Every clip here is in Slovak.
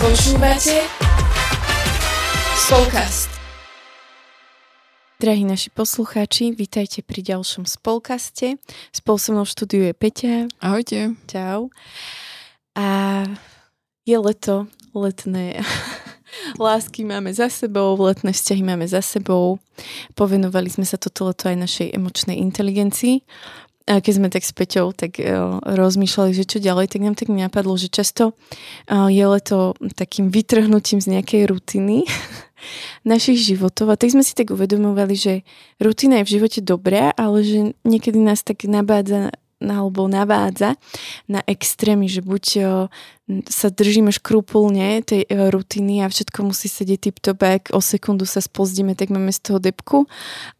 Počúvate Spolkast. Drahí naši poslucháči, vítajte pri ďalšom spolkaste. Spolu so mnou štúdiu je Peťa. Ahojte. Čau. A je leto, letné lásky máme za sebou, letné vzťahy máme za sebou. Povenovali sme sa toto leto aj našej emočnej inteligencii a keď sme tak s Peťou tak uh, rozmýšľali, že čo ďalej, tak nám tak napadlo, že často uh, je leto takým vytrhnutím z nejakej rutiny našich životov. A tak sme si tak uvedomovali, že rutina je v živote dobrá, ale že niekedy nás tak nabádza alebo navádza na extrémy, že buď sa držíme škrupulne tej e, rutiny a všetko musí sedieť tip-top, ak o sekundu sa spozdíme, tak máme z toho depku.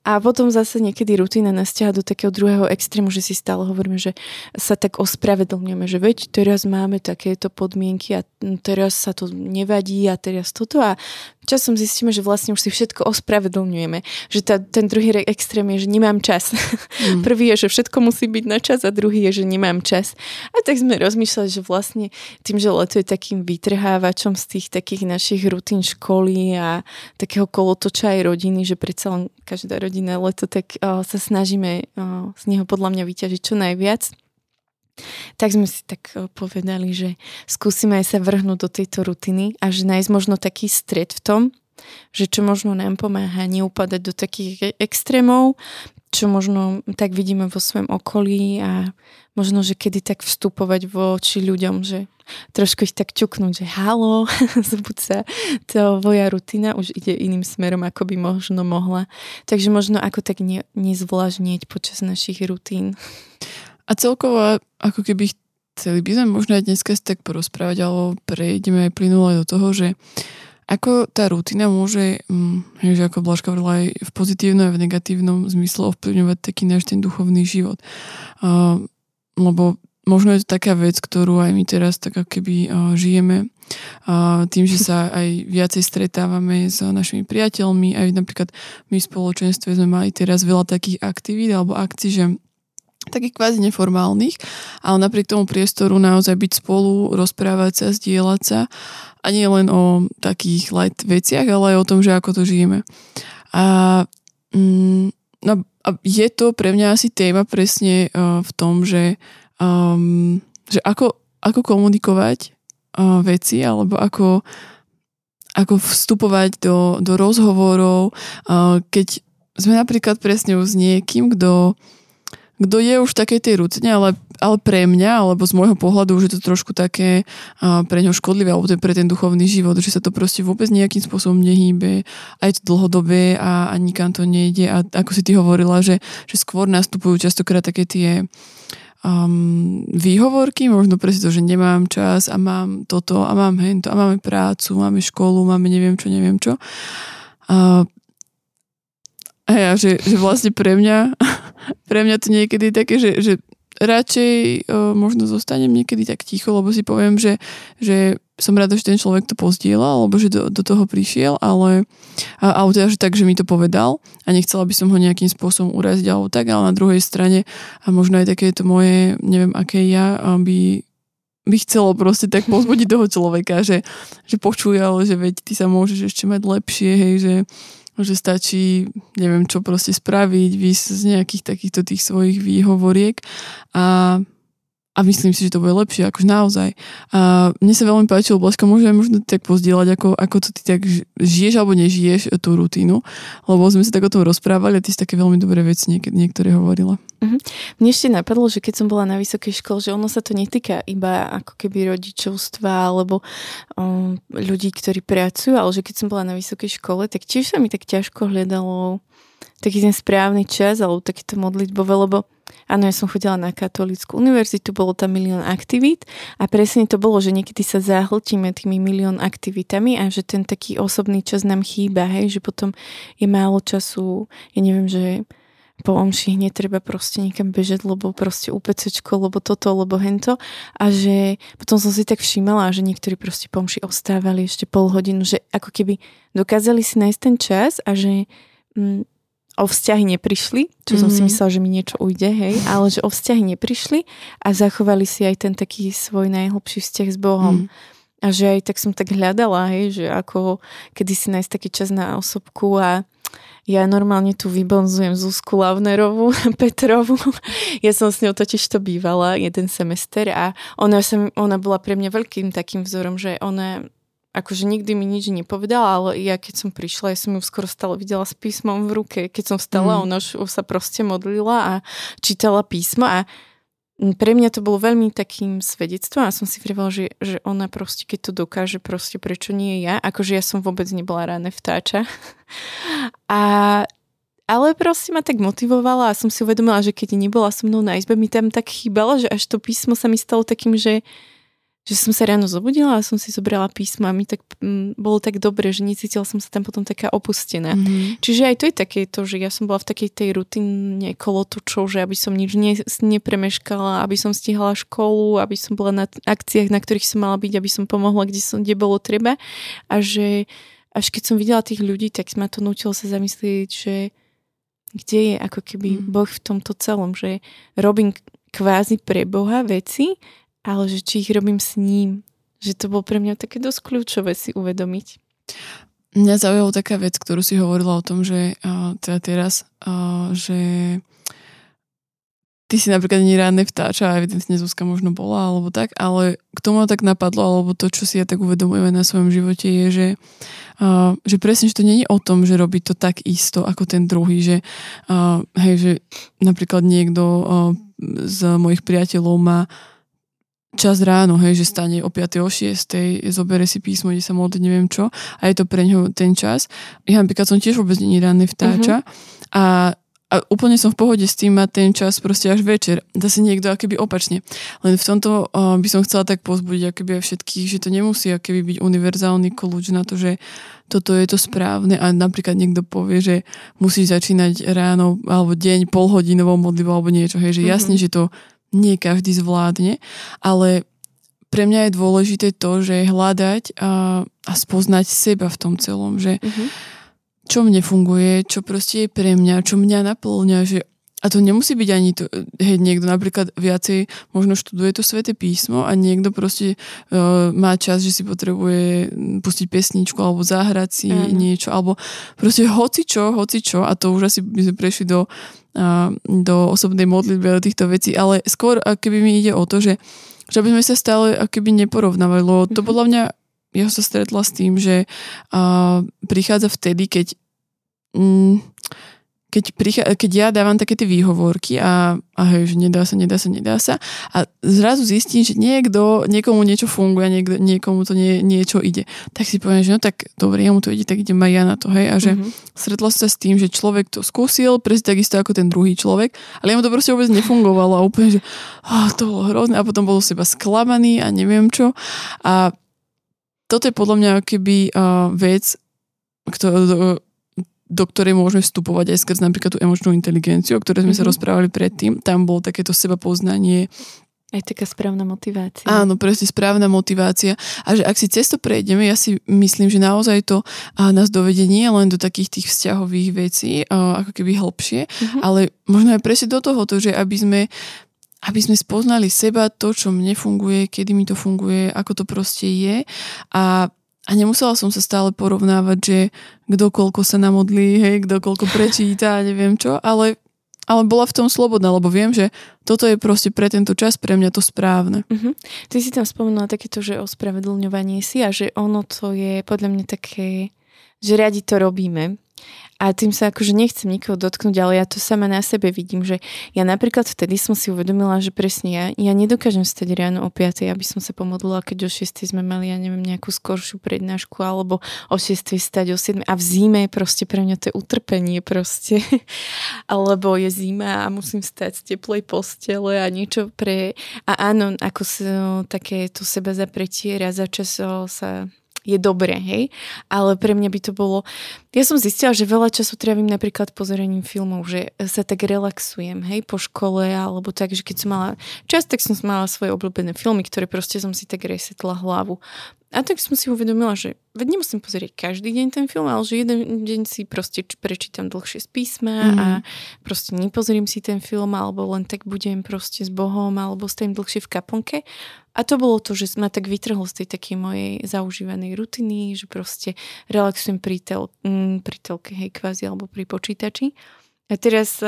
A potom zase niekedy rutina nás ťaha do takého druhého extrému, že si stále hovoríme, že sa tak ospravedlňujeme, že veď teraz máme takéto podmienky a teraz sa to nevadí a teraz toto a časom zistíme, že vlastne už si všetko ospravedlňujeme. Že tá, ten druhý extrém je, že nemám čas. Mm. Prvý je, že všetko musí byť na čas a druhý je, že nemám čas. A tak sme rozmýšľali, že vlastne tým, že leto je takým vytrhávačom z tých takých našich rutín školy a takého kolotoča aj rodiny, že predsa len každá rodina leto, tak uh, sa snažíme uh, z neho podľa mňa vyťažiť čo najviac. Tak sme si tak povedali, že skúsime aj sa vrhnúť do tejto rutiny a že nájsť možno taký stred v tom, že čo možno nám pomáha neupadať do takých e-, extrémov, čo možno tak vidíme vo svojom okolí a možno, že kedy tak vstupovať voči ľuďom, že trošku ich tak ťuknúť, že halo, zbuď sa, to voja rutina už ide iným smerom, ako by možno mohla. Takže možno ako tak ne, nezvlážnieť počas našich rutín. A celkovo, ako keby chceli by sme možno aj dneska tak porozprávať, alebo prejdeme aj plynule do toho, že ako tá rutina môže, hm, že ako Blažka hovorila, aj v pozitívnom a v negatívnom zmysle ovplyvňovať taký náš ten duchovný život. Lebo možno je to taká vec, ktorú aj my teraz tak ako keby uh, žijeme. Tým, že sa aj viacej stretávame s našimi priateľmi, aj napríklad my v spoločenstve sme mali teraz veľa takých aktivít alebo akcií, že takých kvázi neformálnych, ale napriek tomu priestoru naozaj byť spolu, rozprávať sa, zdieľať sa a nie len o takých light veciach, ale aj o tom, že ako to žijeme. A, mm, no, a je to pre mňa asi téma presne uh, v tom, že, um, že ako, ako komunikovať uh, veci alebo ako, ako vstupovať do, do rozhovorov, uh, keď sme napríklad presne s niekým, kto kto je už v takej tej rutine, ale, ale pre mňa, alebo z môjho pohľadu už je to trošku také uh, pre ňo škodlivé, alebo pre ten duchovný život, že sa to proste vôbec nejakým spôsobom nehýbe a je to dlhodobé a, a nikam to nejde a ako si ty hovorila, že, že skôr nastupujú častokrát také tie um, výhovorky, možno presne to, že nemám čas a mám toto a mám hento a máme prácu, máme školu, máme neviem čo, neviem čo. Uh, a ja, že, že vlastne pre mňa, pre mňa to niekedy je také, že, že radšej o, možno zostanem niekedy tak ticho, lebo si poviem, že, že som rada, že ten človek to pozdieľal, alebo že do, do toho prišiel, ale, a, alebo teda, že tak, že mi to povedal a nechcela by som ho nejakým spôsobom uraziť alebo tak, ale na druhej strane a možno aj takéto moje, neviem aké ja, by by chcelo proste tak pozbudiť toho človeka, že, že počuje, ale že veď ty sa môžeš ešte mať lepšie, hej, že, že stačí, neviem čo proste spraviť, vysť z nejakých takýchto tých svojich výhovoriek a a myslím si, že to bude lepšie, akože naozaj. A mne sa veľmi páčilo, Blažka, môžeme možno tak pozdieľať, ako, ako to ty tak žiješ alebo nežiješ tú rutínu, lebo sme sa tak o tom rozprávali a ty si také veľmi dobré veci niekedy, niektoré hovorila. Uh-huh. Mne ešte napadlo, že keď som bola na vysokej škole, že ono sa to netýka iba ako keby rodičovstva alebo um, ľudí, ktorí pracujú, ale že keď som bola na vysokej škole, tak tiež sa mi tak ťažko hľadalo taký ten správny čas alebo takéto modlitbové, lebo áno, ja som chodila na katolickú univerzitu, bolo tam milión aktivít a presne to bolo, že niekedy sa zahltíme tými milión aktivitami a že ten taký osobný čas nám chýba, hej, že potom je málo času, ja neviem, že po omši hneď treba proste niekam bežať, lebo proste UPCčko, lebo toto, lebo hento. A že potom som si tak všímala, že niektorí proste po omši ostávali ešte pol hodinu, že ako keby dokázali si nájsť ten čas a že mm, o vzťahy neprišli, čo mm-hmm. som si mhm. myslela, že mi niečo ujde, hej, ale že o vzťahy neprišli a zachovali si aj ten taký svoj najhlbší vzťah s Bohom. Mm. A že aj tak som tak hľadala, hej, že ako kedy si nájsť taký čas na osobku a ja normálne tu vybonzujem Zuzku Lavnerovú, Petrovu. Ja som s ňou totiž to bývala jeden semester a ona, sa, ona bola pre mňa veľkým takým vzorom, že ona akože nikdy mi nič nepovedala, ale ja keď som prišla, ja som ju skoro stále videla s písmom v ruke. Keď som stala, mm. ona už, sa proste modlila a čítala písmo a pre mňa to bolo veľmi takým svedectvom a som si vravela, že, že ona proste, keď to dokáže, proste prečo nie ja. Akože ja som vôbec nebola ráne vtáča. A, ale proste ma tak motivovala a som si uvedomila, že keď nebola so mnou na izbe, mi tam tak chýbalo, že až to písmo sa mi stalo takým, že, že som sa ráno zobudila a som si zobrala písmo a mi tak m, mm, bolo tak dobre, že necítila som sa tam potom taká opustená. Mm-hmm. Čiže aj to je také to, že ja som bola v takej tej rutine kolotočov, že aby som nič ne, nepremeškala, aby som stihala školu, aby som bola na akciách, na ktorých som mala byť, aby som pomohla, kde, som, kde bolo treba. A že až keď som videla tých ľudí, tak ma to nutilo sa zamyslieť, že kde je ako keby mm. Boh v tomto celom, že robím kvázi pre Boha veci, ale že či ich robím s ním. Že to bolo pre mňa také dosť kľúčové si uvedomiť. Mňa zaujala taká vec, ktorú si hovorila o tom, že teda teraz, že ty si napríklad nie rádne vtáča, a evidentne Zuzka možno bola, alebo tak, ale k tomu tak napadlo, alebo to, čo si ja tak uvedomujem na svojom živote, je, že, že presne, že to je o tom, že robí to tak isto ako ten druhý, že, hej, že napríklad niekto z mojich priateľov má čas ráno, hej, že stane o 5. o 6. zobere si písmo, ide sa modliť, neviem čo a je to pre ňo ten čas. Ja napríklad som tiež vôbec není ranný vtáča uh-huh. a a úplne som v pohode s tým mať ten čas proste až večer. Zase niekto akoby opačne. Len v tomto uh, by som chcela tak pozbudiť akoby aj všetkých, že to nemusí akoby byť univerzálny kľúč na to, že toto je to správne a napríklad niekto povie, že musí začínať ráno alebo deň polhodinovou modlivou alebo niečo. Hej, že mm-hmm. jasne, že to nie každý zvládne, ale pre mňa je dôležité to, že hľadať a, a spoznať seba v tom celom, že mm-hmm. čo mne funguje, čo proste je pre mňa, čo mňa naplňa, že a to nemusí byť ani to, hej, niekto napríklad viacej možno študuje to sväté písmo a niekto proste uh, má čas, že si potrebuje pustiť pesničku alebo zahrať si mm. niečo, alebo proste hoci čo, hoci čo a to už asi by sme prešli do do osobnej modlitby a do týchto vecí, ale skôr keby mi ide o to, že, že aby sme sa stále keby neporovnávali, lebo to mhm. podľa mňa ja sa stretla s tým, že uh, prichádza vtedy, keď mm, keď, prichá, keď ja dávam také tie výhovorky a, a hej, že nedá sa, nedá sa, nedá sa a zrazu zistím, že niekto, niekomu niečo funguje niekto, niekomu to nie, niečo ide, tak si poviem, že no tak dobre, ja mu to ide, tak idem aj ja na to, hej, a že mm-hmm. stretla sa s tým, že človek to skúsil, presne takisto ako ten druhý človek, ale mu to proste vôbec nefungovalo a úplne, že oh, to bolo hrozné a potom bol seba sklamaný a neviem čo a toto je podľa mňa keby uh, vec, ktorú, do ktorej môžeme vstupovať aj skrz napríklad tú emočnú inteligenciu, o ktorej sme mm-hmm. sa mhm. rozprávali predtým. Tam bolo takéto seba poznanie. Aj taká správna motivácia. Áno, presne správna motivácia. A že ak si cesto prejdeme, ja si myslím, že naozaj to nás dovedie nie len do takých tých vzťahových vecí, ako keby hlbšie, mm-hmm. ale možno aj presne do toho, že aby sme aby sme spoznali seba, to, čo mne funguje, kedy mi to funguje, ako to proste je a a nemusela som sa stále porovnávať, že kto koľko sa namodlí, hej, kto prečíta, neviem čo, ale, ale bola v tom slobodná, lebo viem, že toto je proste pre tento čas pre mňa to správne. Uh-huh. Ty si tam spomenula takéto, že ospravedlňovanie si a že ono to je podľa mňa také, že radi to robíme. A tým sa akože nechcem nikoho dotknúť, ale ja to sama na sebe vidím, že ja napríklad vtedy som si uvedomila, že presne ja, ja nedokážem stať ráno o 5, aby som sa pomodlila, keď o 6 sme mali, ja neviem, nejakú skoršiu prednášku, alebo o 6 stať o 7 a v zime proste pre mňa to je utrpenie proste, alebo je zima a musím stať z teplej postele a niečo pre... A áno, ako sa také to seba zapretie raz za čas sa je dobré, hej, ale pre mňa by to bolo ja som zistila, že veľa času trávim napríklad pozeraním filmov, že sa tak relaxujem, hej, po škole, alebo tak, že keď som mala čas, tak som mala svoje obľúbené filmy, ktoré proste som si tak resetla hlavu. A tak som si uvedomila, že veď nemusím pozrieť každý deň ten film, ale že jeden deň si proste prečítam dlhšie z písma mm. a mhm. proste nepozriem si ten film, alebo len tak budem proste s Bohom, alebo stojím dlhšie v kaplnke. A to bolo to, že ma tak vytrhlo z tej takej mojej zaužívanej rutiny, že proste relaxujem pri, tel, mm, pri telke, hej, kvázi, alebo pri počítači. A teraz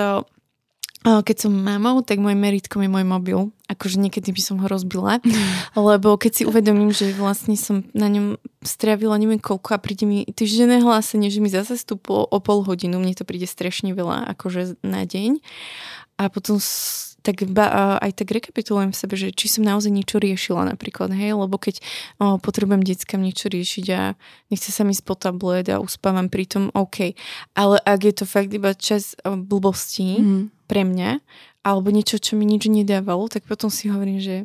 keď som mamou, tak môj meritkom je môj mobil. Akože niekedy by som ho rozbila. Lebo keď si uvedomím, že vlastne som na ňom strávila neviem koľko a príde mi týždenné hlásenie, že mi zase stúplo o pol hodinu. Mne to príde strašne veľa akože na deň. A potom tak ba, aj tak rekapitulujem v sebe, že či som naozaj niečo riešila napríklad, hej, lebo keď o, potrebujem deckám niečo riešiť a nechce sa mi spod tablet a uspávam pri tom, OK. Ale ak je to fakt iba čas blbostí mm. pre mňa, alebo niečo, čo mi nič nedávalo, tak potom si hovorím, že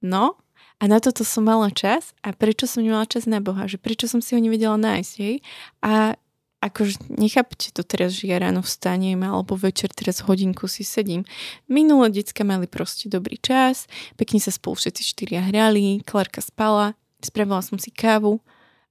no, a na toto som mala čas a prečo som nemala čas na Boha, že prečo som si ho nevedela nájsť, hej? A akože nechápte to teraz, že ja ráno vstanem alebo večer teraz hodinku si sedím. Minulé detská mali proste dobrý čas, pekne sa spolu všetci štyria hrali, Klarka spala, spravila som si kávu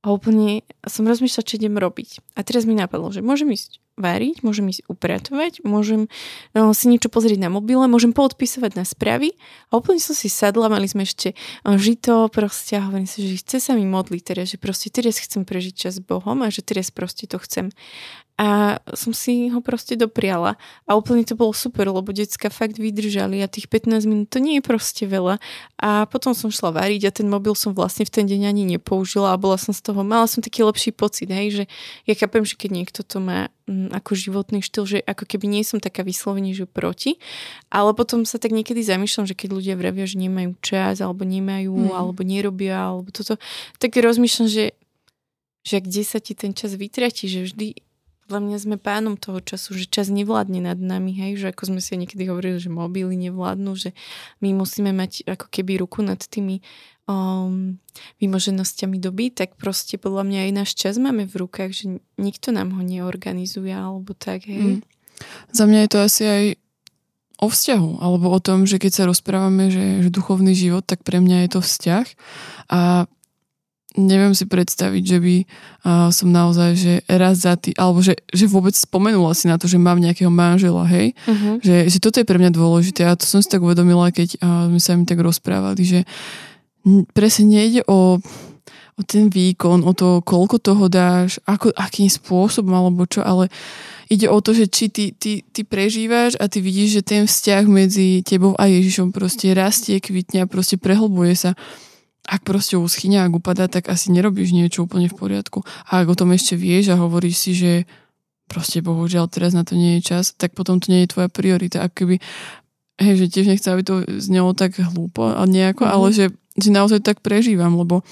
a úplne som rozmýšľala, čo idem robiť. A teraz mi napadlo, že môžem ísť variť, môžem ísť upratovať, môžem no, si niečo pozrieť na mobile, môžem poodpisovať na správy a úplne som si sadla, mali sme ešte eh, žito proste a hovorím si, že chce sa mi modliť teraz, že proste teraz chcem prežiť čas s Bohom a že teraz proste to chcem a som si ho proste dopriala. A úplne to bolo super, lebo decka fakt vydržali a tých 15 minút to nie je proste veľa. A potom som šla variť a ten mobil som vlastne v ten deň ani nepoužila a bola som z toho, mala som taký lepší pocit, hej, že ja chápem, že keď niekto to má ako životný štýl, že ako keby nie som taká vyslovene, že proti, ale potom sa tak niekedy zamýšľam, že keď ľudia vravia, že nemajú čas, alebo nemajú, mm. alebo nerobia, alebo toto, tak rozmýšľam, že že kde sa ti ten čas vytratí, že vždy podľa mňa sme pánom toho času, že čas nevládne nad nami, hej, že ako sme si niekedy hovorili, že mobily nevládnu, že my musíme mať ako keby ruku nad tými um, vymoženosťami doby, tak proste podľa mňa aj náš čas máme v rukách, že nikto nám ho neorganizuje alebo tak, hej. Mm. Za mňa je to asi aj o vzťahu, alebo o tom, že keď sa rozprávame, že, že duchovný život, tak pre mňa je to vzťah a neviem si predstaviť, že by uh, som naozaj, že raz za tý, alebo že, že vôbec spomenula si na to, že mám nejakého manžela, hej, uh-huh. že, že toto je pre mňa dôležité a to som si tak uvedomila, keď uh, sme sa mi tak rozprávali, že presne nejde o, o ten výkon, o to, koľko toho dáš, ako, akým spôsobom alebo čo, ale ide o to, že či ty, ty, ty prežívaš a ty vidíš, že ten vzťah medzi tebou a Ježišom proste rastie, kvitne a proste prehlbuje sa ak proste uschyňa, ak upadá, tak asi nerobíš niečo úplne v poriadku. A ak o tom ešte vieš a hovoríš si, že proste bohužiaľ teraz na to nie je čas, tak potom to nie je tvoja priorita. Ak keby, hej, že tiež nechcem, aby to znelo tak hlúpo a nejako, mm-hmm. ale že, že naozaj tak prežívam, lebo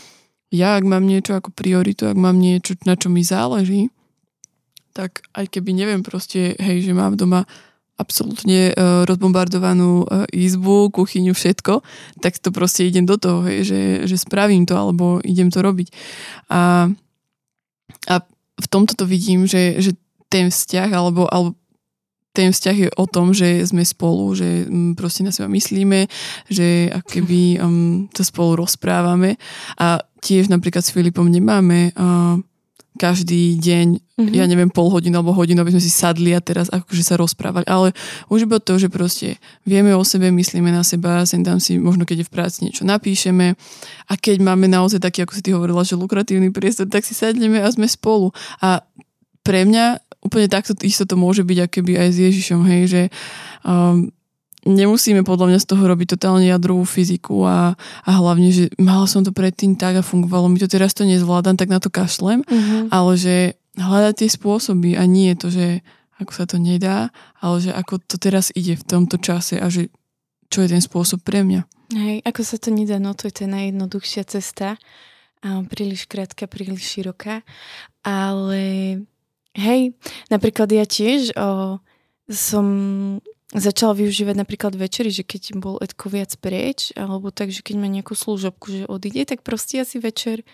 ja, ak mám niečo ako prioritu, ak mám niečo, na čo mi záleží, tak aj keby neviem proste, hej, že mám doma absolútne uh, rozbombardovanú uh, izbu, kuchyňu, všetko, tak to proste idem do toho, hej, že, že spravím to, alebo idem to robiť. A, a v tomto to vidím, že, že ten vzťah, alebo, alebo ten vzťah je o tom, že sme spolu, že um, proste na seba myslíme, že keby um, to spolu rozprávame a tiež napríklad s Filipom nemáme uh, každý deň, mm-hmm. ja neviem, pol hodinu alebo hodinu, aby sme si sadli a teraz akože sa rozprávali. Ale už iba to, že proste vieme o sebe, myslíme na seba, sem tam si možno keď je v práci niečo napíšeme a keď máme naozaj taký, ako si ty hovorila, že lukratívny priestor, tak si sadneme a sme spolu. A pre mňa úplne takto isto to môže byť akoby aj s Ježišom, hej, že um, nemusíme podľa mňa z toho robiť totálne jadrovú fyziku a, a hlavne, že mala som to predtým tak a fungovalo mi to, teraz to nezvládam, tak na to kašlem, mm-hmm. ale že hľadať tie spôsoby a nie je to, že ako sa to nedá, ale že ako to teraz ide v tomto čase a že čo je ten spôsob pre mňa. Hej, ako sa to nedá, no to je tá najjednoduchšia cesta. A príliš krátka, príliš široká. Ale hej, napríklad ja tiež o, som začala využívať napríklad večery, že keď bol Edko viac preč, alebo tak, že keď má nejakú služobku, že odíde, tak proste asi večer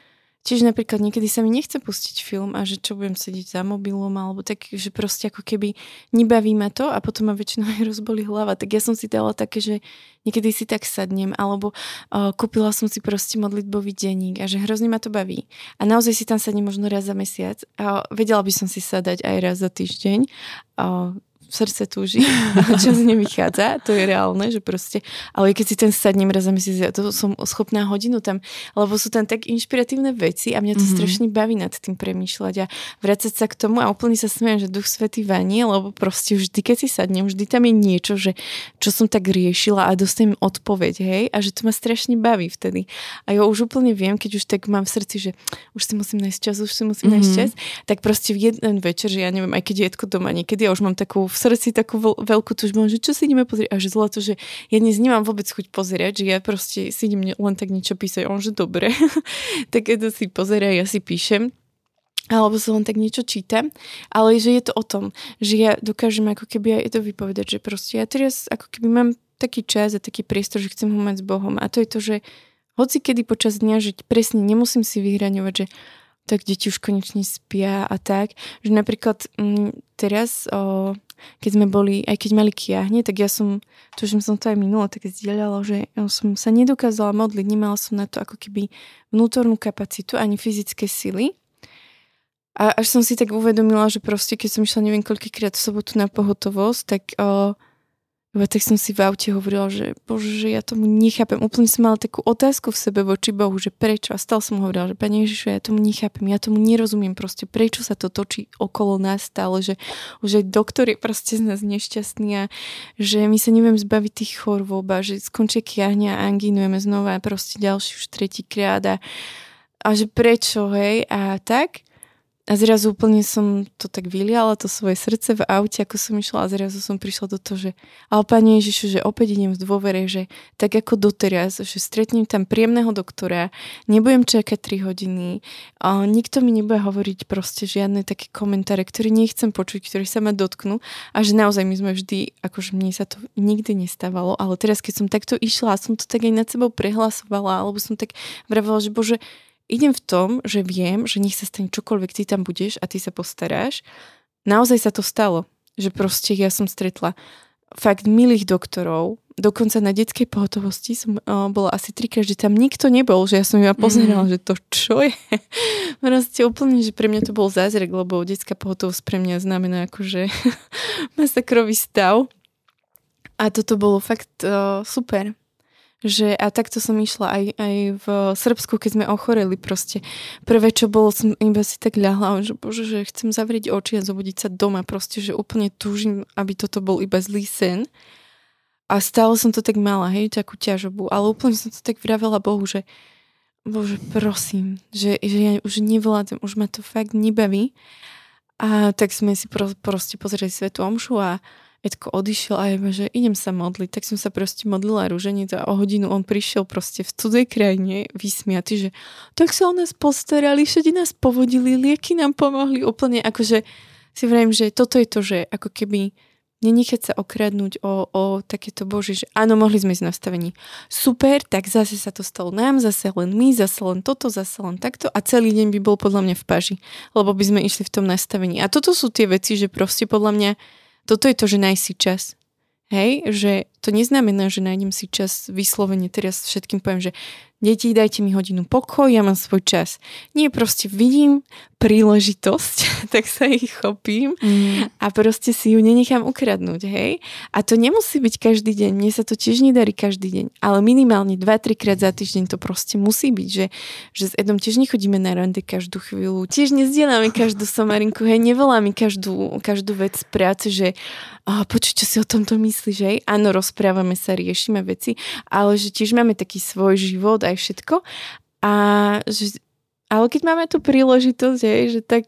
Čiže napríklad niekedy sa mi nechce pustiť film a že čo budem sedieť za mobilom alebo tak, že proste ako keby nebaví ma to a potom ma väčšinou aj rozbolí hlava. Tak ja som si dala také, že niekedy si tak sadnem alebo uh, kúpila som si proste modlitbový denník a že hrozne ma to baví. A naozaj si tam sadnem možno raz za mesiac a vedela by som si sadať aj raz za týždeň. Uh, srdce túži, čas nevychádza, to je reálne, že proste, ale keď si ten sadnem raz za mesiac, ja to som schopná hodinu tam, lebo sú tam tak inšpiratívne veci a mňa to mm-hmm. strašne baví nad tým premýšľať a vrácať sa k tomu a úplne sa smiem, že duch svetý vanie, lebo proste vždy, keď si sadnem, vždy tam je niečo, že čo som tak riešila a dostanem odpoveď, hej, a že to ma strašne baví vtedy. A ja už úplne viem, keď už tak mám v srdci, že už si musím nájsť čas, už si musím mm-hmm. nájsť čas, tak proste v jeden večer, že ja neviem, aj keď je doma niekedy, ja už mám takú srdci takú veľkú túžbu, že čo si ideme pozrieť. A že zlato, že ja dnes nemám vôbec chuť pozerať, že ja proste si idem len tak niečo písať. On, že dobre. tak to si pozerá, ja si píšem alebo sa len tak niečo čítam, ale že je to o tom, že ja dokážem ako keby aj to vypovedať, že proste ja teraz ako keby mám taký čas a taký priestor, že chcem ho mať s Bohom a to je to, že hoci kedy počas dňa, že presne nemusím si vyhraňovať, že tak deti už konečne spia a tak, že napríklad m, mm, teraz o, keď sme boli, aj keď mali kiahne, tak ja som, že som to aj minulo tak zdieľala, že ja som sa nedokázala modliť, nemala som na to ako keby vnútornú kapacitu ani fyzické sily. A až som si tak uvedomila, že proste keď som išla neviem koľkýkrát v sobotu na pohotovosť, tak o, lebo tak som si v aute hovorila, že bože, že ja tomu nechápem. Úplne som mala takú otázku v sebe voči Bohu, že prečo. A stále som hovorila, že Pane Ježišu, ja tomu nechápem, ja tomu nerozumiem proste, prečo sa to točí okolo nás stále, že už aj doktor je proste z nás nešťastný a že my sa neviem zbaviť tých chorôb a že skončí kiahňa a angínujeme znova proste ďalší už tretíkrát a, a že prečo, hej, a tak. A zrazu úplne som to tak vyliala, to svoje srdce v aute, ako som išla a zrazu som prišla do toho, že ale Pane Ježišu, že opäť idem v dôvere, že tak ako doteraz, že stretnem tam príjemného doktora, nebudem čakať 3 hodiny, a nikto mi nebude hovoriť proste žiadne také komentáre, ktoré nechcem počuť, ktoré sa ma dotknú a že naozaj my sme vždy, akože mne sa to nikdy nestávalo, ale teraz keď som takto išla som to tak aj nad sebou prehlasovala, alebo som tak vravela, že Bože, idem v tom, že viem, že nech sa stane čokoľvek, ty tam budeš a ty sa postaráš. Naozaj sa to stalo, že proste ja som stretla fakt milých doktorov, dokonca na detskej pohotovosti som uh, bola asi trikrát, že tam nikto nebol, že ja som iba pozerala, mm. že to čo je. proste úplne, že pre mňa to bol zázrak, lebo detská pohotovosť pre mňa znamená akože masakrový stav. A toto bolo fakt uh, super že a takto som išla aj, aj v Srbsku, keď sme ochoreli proste. Prvé, čo bolo, som iba si tak ľahla, že bože, že chcem zavrieť oči a zobudiť sa doma, proste, že úplne túžim, aby toto bol iba zlý sen. A stále som to tak mala, hej, takú ťažobu, ale úplne som to tak vravela Bohu, že bože, prosím, že, že ja už nevládem, už ma to fakt nebaví. A tak sme si pro, proste pozreli Svetu Omšu a Edko odišiel a ja že idem sa modliť. Tak som sa proste modlila rúženiec a o hodinu on prišiel proste v cudzej krajine vysmiatý, že tak sa o nás postarali, všade nás povodili, lieky nám pomohli úplne, akože si vrajím, že toto je to, že ako keby nenechať sa okradnúť o, o takéto bože, že áno, mohli sme ísť nastavení. Super, tak zase sa to stalo nám, zase len my, zase len toto, zase len takto a celý deň by bol podľa mňa v paži, lebo by sme išli v tom nastavení. A toto sú tie veci, že proste podľa mňa toto je to, že nájsť si čas. Hej, že to neznamená, že nájdem si čas vyslovene, teraz všetkým poviem, že deti, dajte mi hodinu pokoj, ja mám svoj čas. Nie, proste vidím príležitosť, tak sa ich chopím mm. a proste si ju nenechám ukradnúť, hej. A to nemusí byť každý deň, mne sa to tiež nedarí každý deň, ale minimálne 2-3 krát za týždeň to proste musí byť, že, že s Edom tiež nechodíme na rande každú chvíľu, tiež nezdielame každú somarinku, hej, nevoláme každú, každú vec z práce, že oh, počuť, čo si o tomto myslíš, hej. Áno, rozprávame sa, riešime veci, ale že tiež máme taký svoj život aj všetko. A že, ale keď máme tú príležitosť, hej, že tak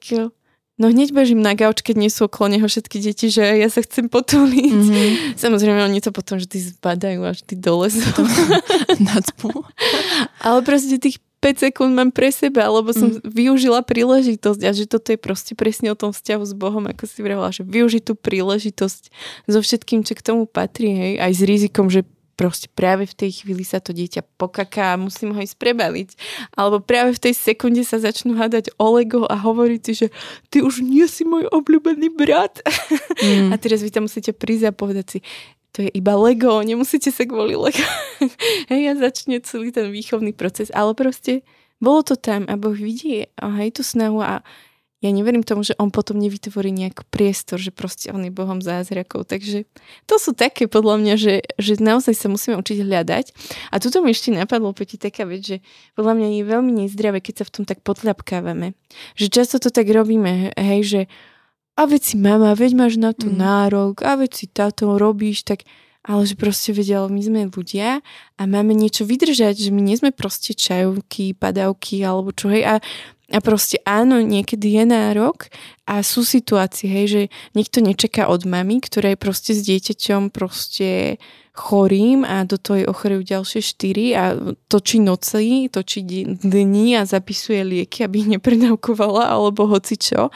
No hneď bežím na gauč, keď nie sú okolo neho všetky deti, že ja sa chcem potuliť. Mm-hmm. Samozrejme, oni to potom vždy zbadajú až ty dole Ale proste tých 5 sekúnd mám pre seba, lebo som mm. využila príležitosť a že toto je proste presne o tom vzťahu s Bohom, ako si vravela, že využiť tú príležitosť so všetkým, čo k tomu patrí, hej, aj s rizikom, že proste práve v tej chvíli sa to dieťa pokaká a musím ho ísť prebaliť. Alebo práve v tej sekunde sa začnú hádať o Lego a hovoriť si, že ty už nie si môj obľúbený brat. Mm. A teraz vy tam musíte prísť a povedať si, to je iba Lego, nemusíte sa kvôli Lego. hej, a začne celý ten výchovný proces. Ale proste bolo to tam a Boh vidí hej, tú snahu a ja neverím tomu, že on potom nevytvorí nejaký priestor, že proste on je Bohom zázrakov. Takže to sú také podľa mňa, že, že naozaj sa musíme učiť hľadať. A tuto mi ešte napadlo Peti taká vec, že podľa mňa je veľmi nezdravé, keď sa v tom tak potľapkávame. Že často to tak robíme, hej, že a veď si mama, veď máš na to mm. nárok, a veď si táto robíš, tak ale že proste vedel, my sme ľudia a máme niečo vydržať, že my nie sme proste čajovky, padavky alebo čo, hej, a a proste áno, niekedy je nárok a sú situácie, hej, že niekto nečaká od mami, ktorá je proste s dieťaťom proste chorým a do toho je ochorejú ďalšie štyri a točí noci, točí dní a zapisuje lieky, aby ich nepredávkovala alebo hoci čo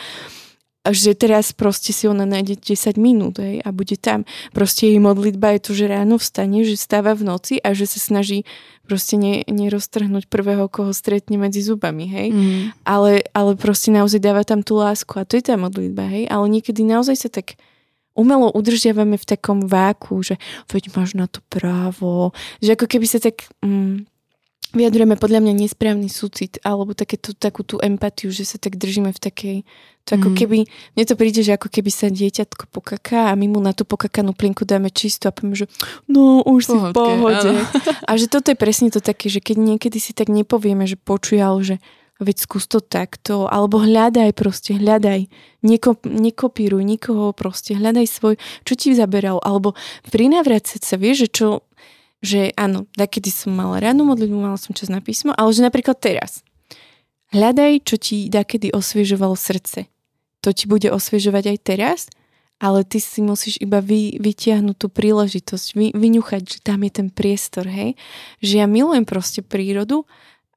že teraz proste si ona nájde 10 minút hej, a bude tam. Proste jej modlitba je to, že ráno vstane, že stáva v noci a že sa snaží proste ne, neroztrhnúť prvého, koho stretne medzi zubami, hej. Mm. Ale, ale proste naozaj dáva tam tú lásku a to je tá modlitba, hej. Ale niekedy naozaj sa tak umelo udržiavame v takom váku, že veď máš na to právo, že ako keby sa tak... Mm, vyjadrujeme podľa mňa nesprávny súcit alebo takéto, takú tú empatiu, že sa tak držíme v takej to ako mm. keby, mne to príde, že ako keby sa dieťatko pokaká a my mu na tú pokakanú plinku dáme čisto a povieme, že no už si v pohode. A že toto je presne to také, že keď niekedy si tak nepovieme, že počujal, že veď skús to takto, alebo hľadaj proste, hľadaj, Neko, nekopíruj nikoho proste, hľadaj svoj, čo ti zaberal, alebo prinávracať sa, vieš, že čo, že áno, takedy som mala ráno modlitbu, mala som čas na písmo, ale že napríklad teraz, hľadaj, čo ti dakedy osviežovalo srdce to ti bude osviežovať aj teraz, ale ty si musíš iba vy, vytiahnuť tú príležitosť, vy, vyňuchať, že tam je ten priestor, hej. Že ja milujem proste prírodu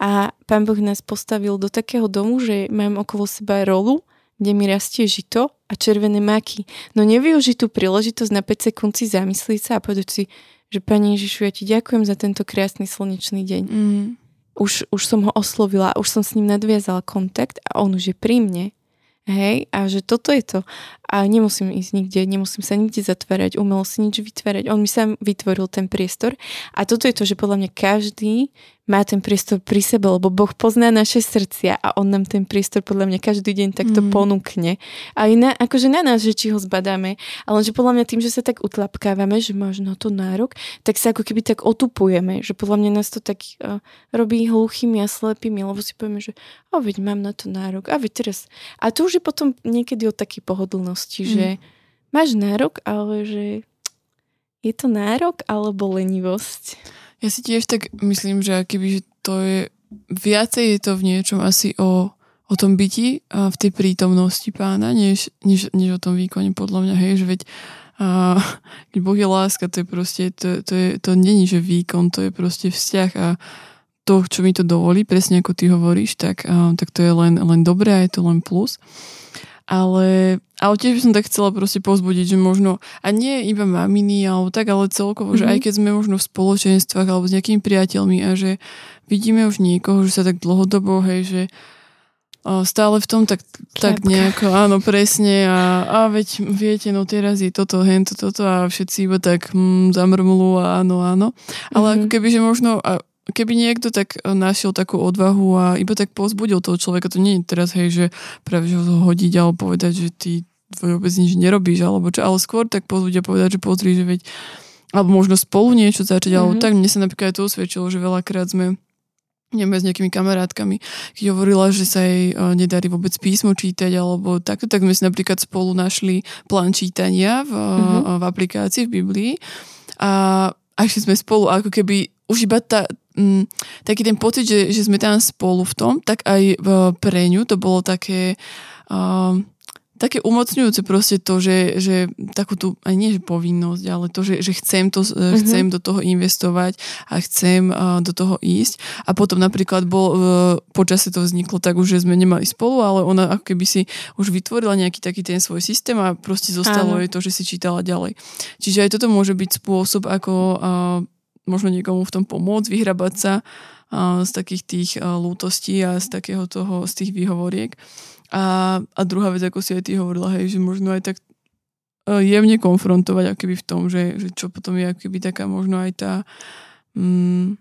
a pán Boh nás postavil do takého domu, že mám okolo seba rolu, kde mi rastie žito a červené maky. No nevyužiť tú príležitosť na 5 sekúnd si zamyslieť sa a povedať si, že Pani Ježišu, ja ti ďakujem za tento krásny slnečný deň. Mm. Už, už som ho oslovila, už som s ním nadviazala kontakt a on už je pri mne Hej, a že toto je to. A nemusím ísť nikde, nemusím sa nikde zatvárať, umelo si nič vytvárať. On mi sám vytvoril ten priestor. A toto je to, že podľa mňa každý má ten priestor pri sebe, lebo Boh pozná naše srdcia a On nám ten priestor podľa mňa každý deň takto mm. ponúkne. A na, akože na nás, že či ho zbadáme, ale že podľa mňa tým, že sa tak utlapkávame, že možno to nárok, tak sa ako keby tak otupujeme, že podľa mňa nás to tak uh, robí hluchými a slepými, lebo si povieme, že a veď mám na to nárok, a veď teraz. A to už je potom niekedy o takej pohodlnosti, mm. že máš nárok, ale že je to nárok alebo lenivosť? Ja si tiež tak myslím, že keby to je viacej je to v niečom asi o, o tom byti a v tej prítomnosti pána, než, než, než o tom výkone podľa mňa, hej, že veď a, keď Boh je láska, to je proste, to, to, je, to není, že výkon, to je proste vzťah a to, čo mi to dovolí, presne ako ty hovoríš, tak, a, tak to je len, len dobré a je to len plus. Ale, ale tiež by som tak chcela proste pozbudiť, že možno, a nie iba maminy alebo tak, ale celkovo, mm-hmm. že aj mhm. keď sme možno v spoločenstvách alebo s nejakými priateľmi a že vidíme už niekoho, že sa tak dlhodobo, hej, že stále v tom tak, tak nejako, áno, presne a, a veď viete, no teraz je toto, hen toto, toto a všetci iba tak hm, zamrmlú a áno, áno. Ale mm-hmm. ako keby, že možno, a keby niekto tak e, našiel takú odvahu a iba tak pozbudil toho človeka, to nie je teraz, hej, že práve že ho hodiť alebo povedať, že ty vôbec nič nerobíš, alebo čo, ale skôr tak pozbudia povedať, že pozri, že veď, alebo možno spolu niečo začať, mm-hmm. alebo mhm. tak, mne sa napríklad to usvedčilo, že veľakrát sme neviem, s nejakými kamarátkami, keď hovorila, že sa jej uh, nedarí vôbec písmo čítať alebo takto, tak sme si napríklad spolu našli plán čítania v, mm-hmm. v aplikácii v Biblii a a sme spolu ako keby už iba tá, mm, taký ten pocit, že, že sme tam spolu v tom, tak aj v, pre ňu to bolo také uh, také umocňujúce proste to, že, že takú tú, aj nie že povinnosť, ale to, že, že chcem, to, mm-hmm. chcem do toho investovať a chcem uh, do toho ísť. A potom napríklad bol, uh, počasie to vzniklo tak už, že sme nemali spolu, ale ona ako keby si už vytvorila nejaký taký ten svoj systém a proste zostalo Áno. jej to, že si čítala ďalej. Čiže aj toto môže byť spôsob, ako uh, možno niekomu v tom pomôcť, vyhrabať sa z takých tých lútostí a z takého toho, z tých výhovoriek. A, a druhá vec, ako si aj ty hovorila, hej, že možno aj tak jemne konfrontovať akoby v tom, že, že čo potom je akoby taká možno aj tá mm,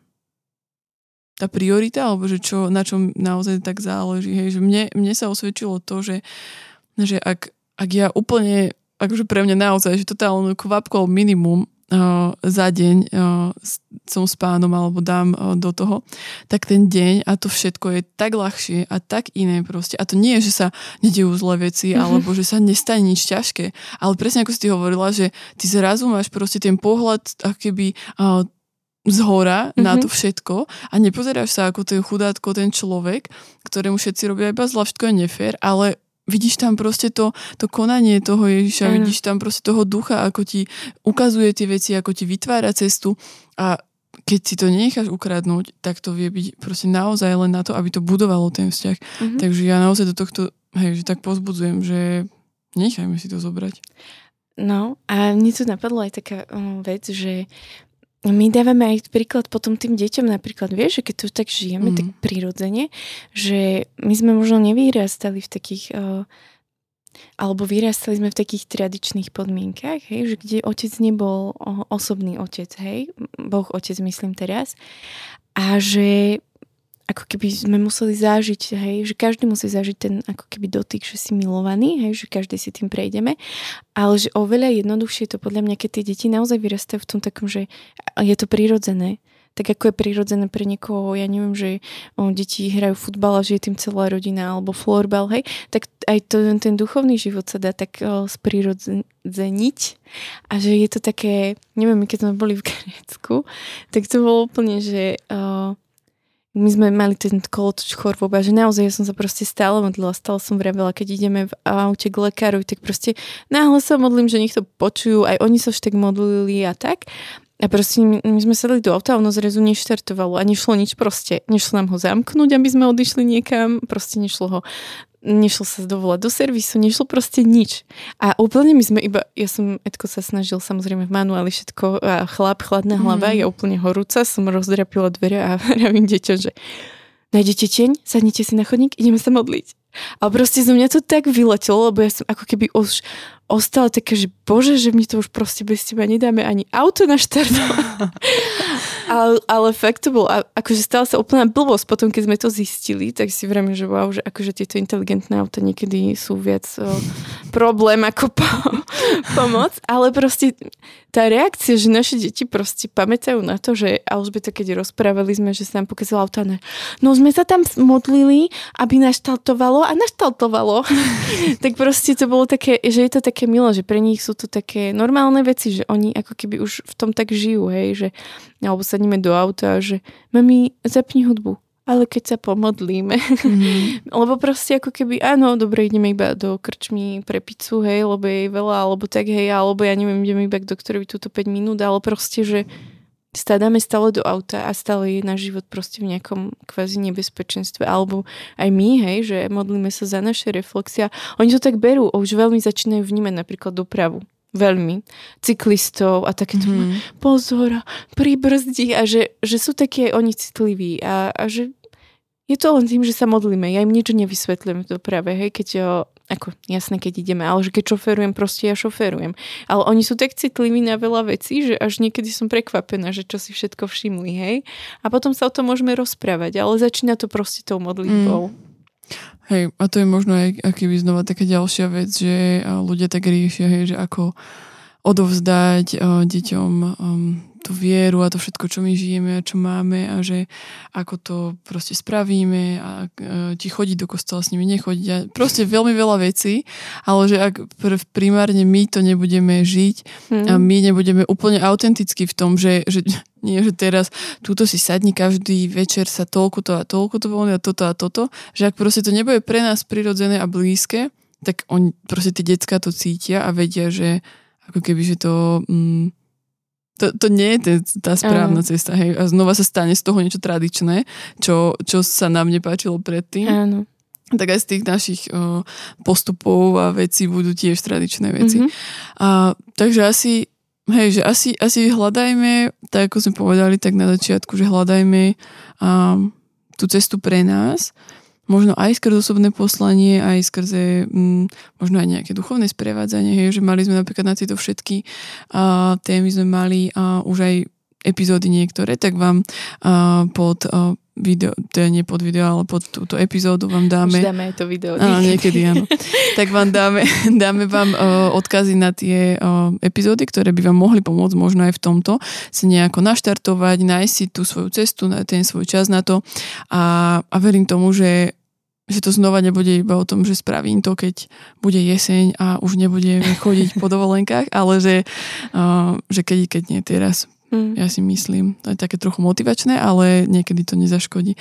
tá priorita, alebo že čo, na čom naozaj tak záleží. Hej, že mne, mne sa osvedčilo to, že, že ak, ak ja úplne, akože pre mňa naozaj, že totálne kvapko minimum za deň som s pánom alebo dám do toho, tak ten deň a to všetko je tak ľahšie a tak iné proste. A to nie je, že sa nedejú zlé veci mm-hmm. alebo že sa nestane nič ťažké, ale presne ako si ty hovorila, že ty zrazu máš proste ten pohľad uh, z hora mm-hmm. na mhm. to všetko a nepozeráš sa ako ten chudátko, ten človek, ktorému všetci robia iba zla, všetko je nefér, ale vidíš tam proste to, to konanie toho Ježiša, mm. vidíš tam proste toho ducha, ako ti ukazuje tie veci, ako ti vytvára cestu a keď si to necháš ukradnúť, tak to vie byť proste naozaj len na to, aby to budovalo ten vzťah. Mm-hmm. Takže ja naozaj do tohto, hej, že tak pozbudzujem, že nechajme si to zobrať. No a mne tu napadlo aj taká um, vec, že my dávame aj príklad potom tým deťom napríklad, vieš, že keď tu tak žijeme, mm. tak mhm. prirodzene, že my sme možno nevyrastali v takých uh, alebo vyrastali sme v takých tradičných podmienkach, hej, že kde otec nebol osobný otec, hej, Boh otec myslím teraz, a že ako keby sme museli zažiť, hej, že každý musí zažiť ten ako keby dotyk, že si milovaný, hej, že každý si tým prejdeme, ale že oveľa jednoduchšie je to podľa mňa, keď tie deti naozaj vyrastajú v tom takom, že je to prirodzené, tak ako je prirodzené pre niekoho, ja neviem, že o, deti hrajú futbal a že je tým celá rodina, alebo florbal, hej, tak aj to, ten duchovný život sa dá tak o, sprirodzeniť. A že je to také, neviem, keď sme boli v Grécku, tak to bolo úplne, že o, my sme mali ten kolotoč chorôba, že naozaj ja som sa proste stále modlila, stále som vravela, keď ideme v aute k lekárovi, tak proste náhle sa modlím, že nech to počujú, aj oni sa už tak modlili a tak. A proste my, my sme sedli do auta a ono zrazu neštartovalo a nešlo nič proste. Nešlo nám ho zamknúť, aby sme odišli niekam, proste nešlo ho nešlo sa dovolať do servisu, nešlo proste nič. A úplne my sme iba, ja som, Edko sa snažil samozrejme v manuáli všetko, a chlap, chladná hlava, mm. ja úplne horúca, som rozdrapila dvere a vravím deťom, že nájdete tieň, sadnite si na chodník, ideme sa modliť. A proste zo mňa to tak vyletelo, lebo ja som ako keby už ostala také, že bože, že my to už proste bez teba nedáme ani auto na naštartovať. ale, ale fakt to bol, akože stala sa úplná blbosť potom, keď sme to zistili, tak si vrajme, že wow, že akože tieto inteligentné auta niekedy sú viac o, problém ako po, pomoc, ale proste tá reakcia, že naše deti proste pamätajú na to, že Alžbeta, keď rozprávali sme, že sa nám pokazala auta, no sme sa tam modlili, aby naštaltovalo a naštaltovalo. tak proste to bolo také, že je to také milé, že pre nich sú to také normálne veci, že oni ako keby už v tom tak žijú, hej, že alebo sadneme do auta, že mami, zapni hudbu ale keď sa pomodlíme. Mm-hmm. lebo proste ako keby, áno, dobre, ideme iba do krčmy pre pizzu, hej, lebo je veľa, alebo tak, hej, alebo ja neviem, ideme iba k doktorovi túto 5 minút, ale proste, že stadáme stále do auta a stále je náš život proste v nejakom kvázi nebezpečenstve. Alebo aj my, hej, že modlíme sa za naše reflexia. Oni to tak berú, už veľmi začínajú vnímať napríklad dopravu. Veľmi. Cyklistov a takéto mm. pozor, pribrzdi a že, že sú také oni citliví a, a že je to len tým, že sa modlíme. Ja im niečo nevysvetľujem v doprave, hej, keď jo, ako jasné, keď ideme, ale že keď šoferujem, proste ja šoferujem. Ale oni sú tak citliví na veľa vecí, že až niekedy som prekvapená, že čo si všetko všimli, hej. A potom sa o tom môžeme rozprávať, ale začína to proste tou modlitbou. Mm. Hej, a to je možno aj akýby znova taká ďalšia vec, že ľudia tak riešia, hej, že ako odovzdať deťom um, tú vieru a to všetko, čo my žijeme a čo máme a že ako to proste spravíme a e, či chodiť do kostola s nimi, nechodiť a proste veľmi veľa vecí, ale že ak pr- primárne my to nebudeme žiť hmm. a my nebudeme úplne autenticky v tom, že, že nie, že teraz túto si sadni každý večer sa toľko to a toľko to voľne a toto a toto, že ak proste to nebude pre nás prirodzené a blízke, tak oni, proste tie decka to cítia a vedia, že ako keby, že to... Mm, to, to nie je tá správna Áno. cesta. Hej. A znova sa stane z toho niečo tradičné, čo, čo sa nám nepáčilo predtým. Áno. Tak aj z tých našich o, postupov a vecí budú tiež tradičné veci. Mm-hmm. A, takže asi hej, že asi, asi hľadajme, tak ako sme povedali tak na začiatku, že hľadajme um, tú cestu pre nás, možno aj skrze osobné poslanie, aj skrze um, možno aj nejaké duchovné sprevádzanie, hej, že mali sme napríklad na tieto všetky uh, témy sme mali uh, už aj epizódy niektoré, tak vám uh, pod uh, video, to je nie pod video, ale pod túto epizódu vám dáme... Už dáme aj to video. Áno, niekedy áno. tak vám dáme, dáme vám uh, odkazy na tie uh, epizódy, ktoré by vám mohli pomôcť možno aj v tomto sa nejako naštartovať, nájsť si tú svoju cestu, ten svoj čas na to a, a verím tomu, že že to znova nebude iba o tom, že spravím to, keď bude jeseň a už nebudeme chodiť po dovolenkách, ale že, uh, že keď, keď nie teraz. Mm. Ja si myslím. To je také trochu motivačné, ale niekedy to nezaškodí.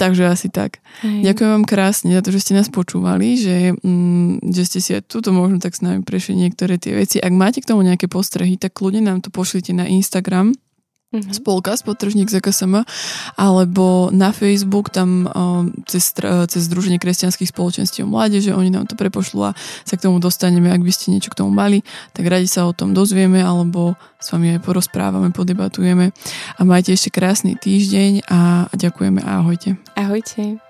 Takže asi tak. Hej. Ďakujem vám krásne za to, že ste nás počúvali, že, mm, že ste si aj tuto možno tak s nami prešli niektoré tie veci. Ak máte k tomu nejaké postrehy, tak kľudne nám to pošlite na Instagram mm-hmm. spolka, spotržník ZKSM, alebo na Facebook, tam cez, cez Združenie kresťanských spoločenstiev mládeže, oni nám to prepošľú a sa k tomu dostaneme, ak by ste niečo k tomu mali, tak radi sa o tom dozvieme, alebo s vami aj porozprávame, podebatujeme. A majte ešte krásny týždeň a ďakujeme a ahojte. Ahojte.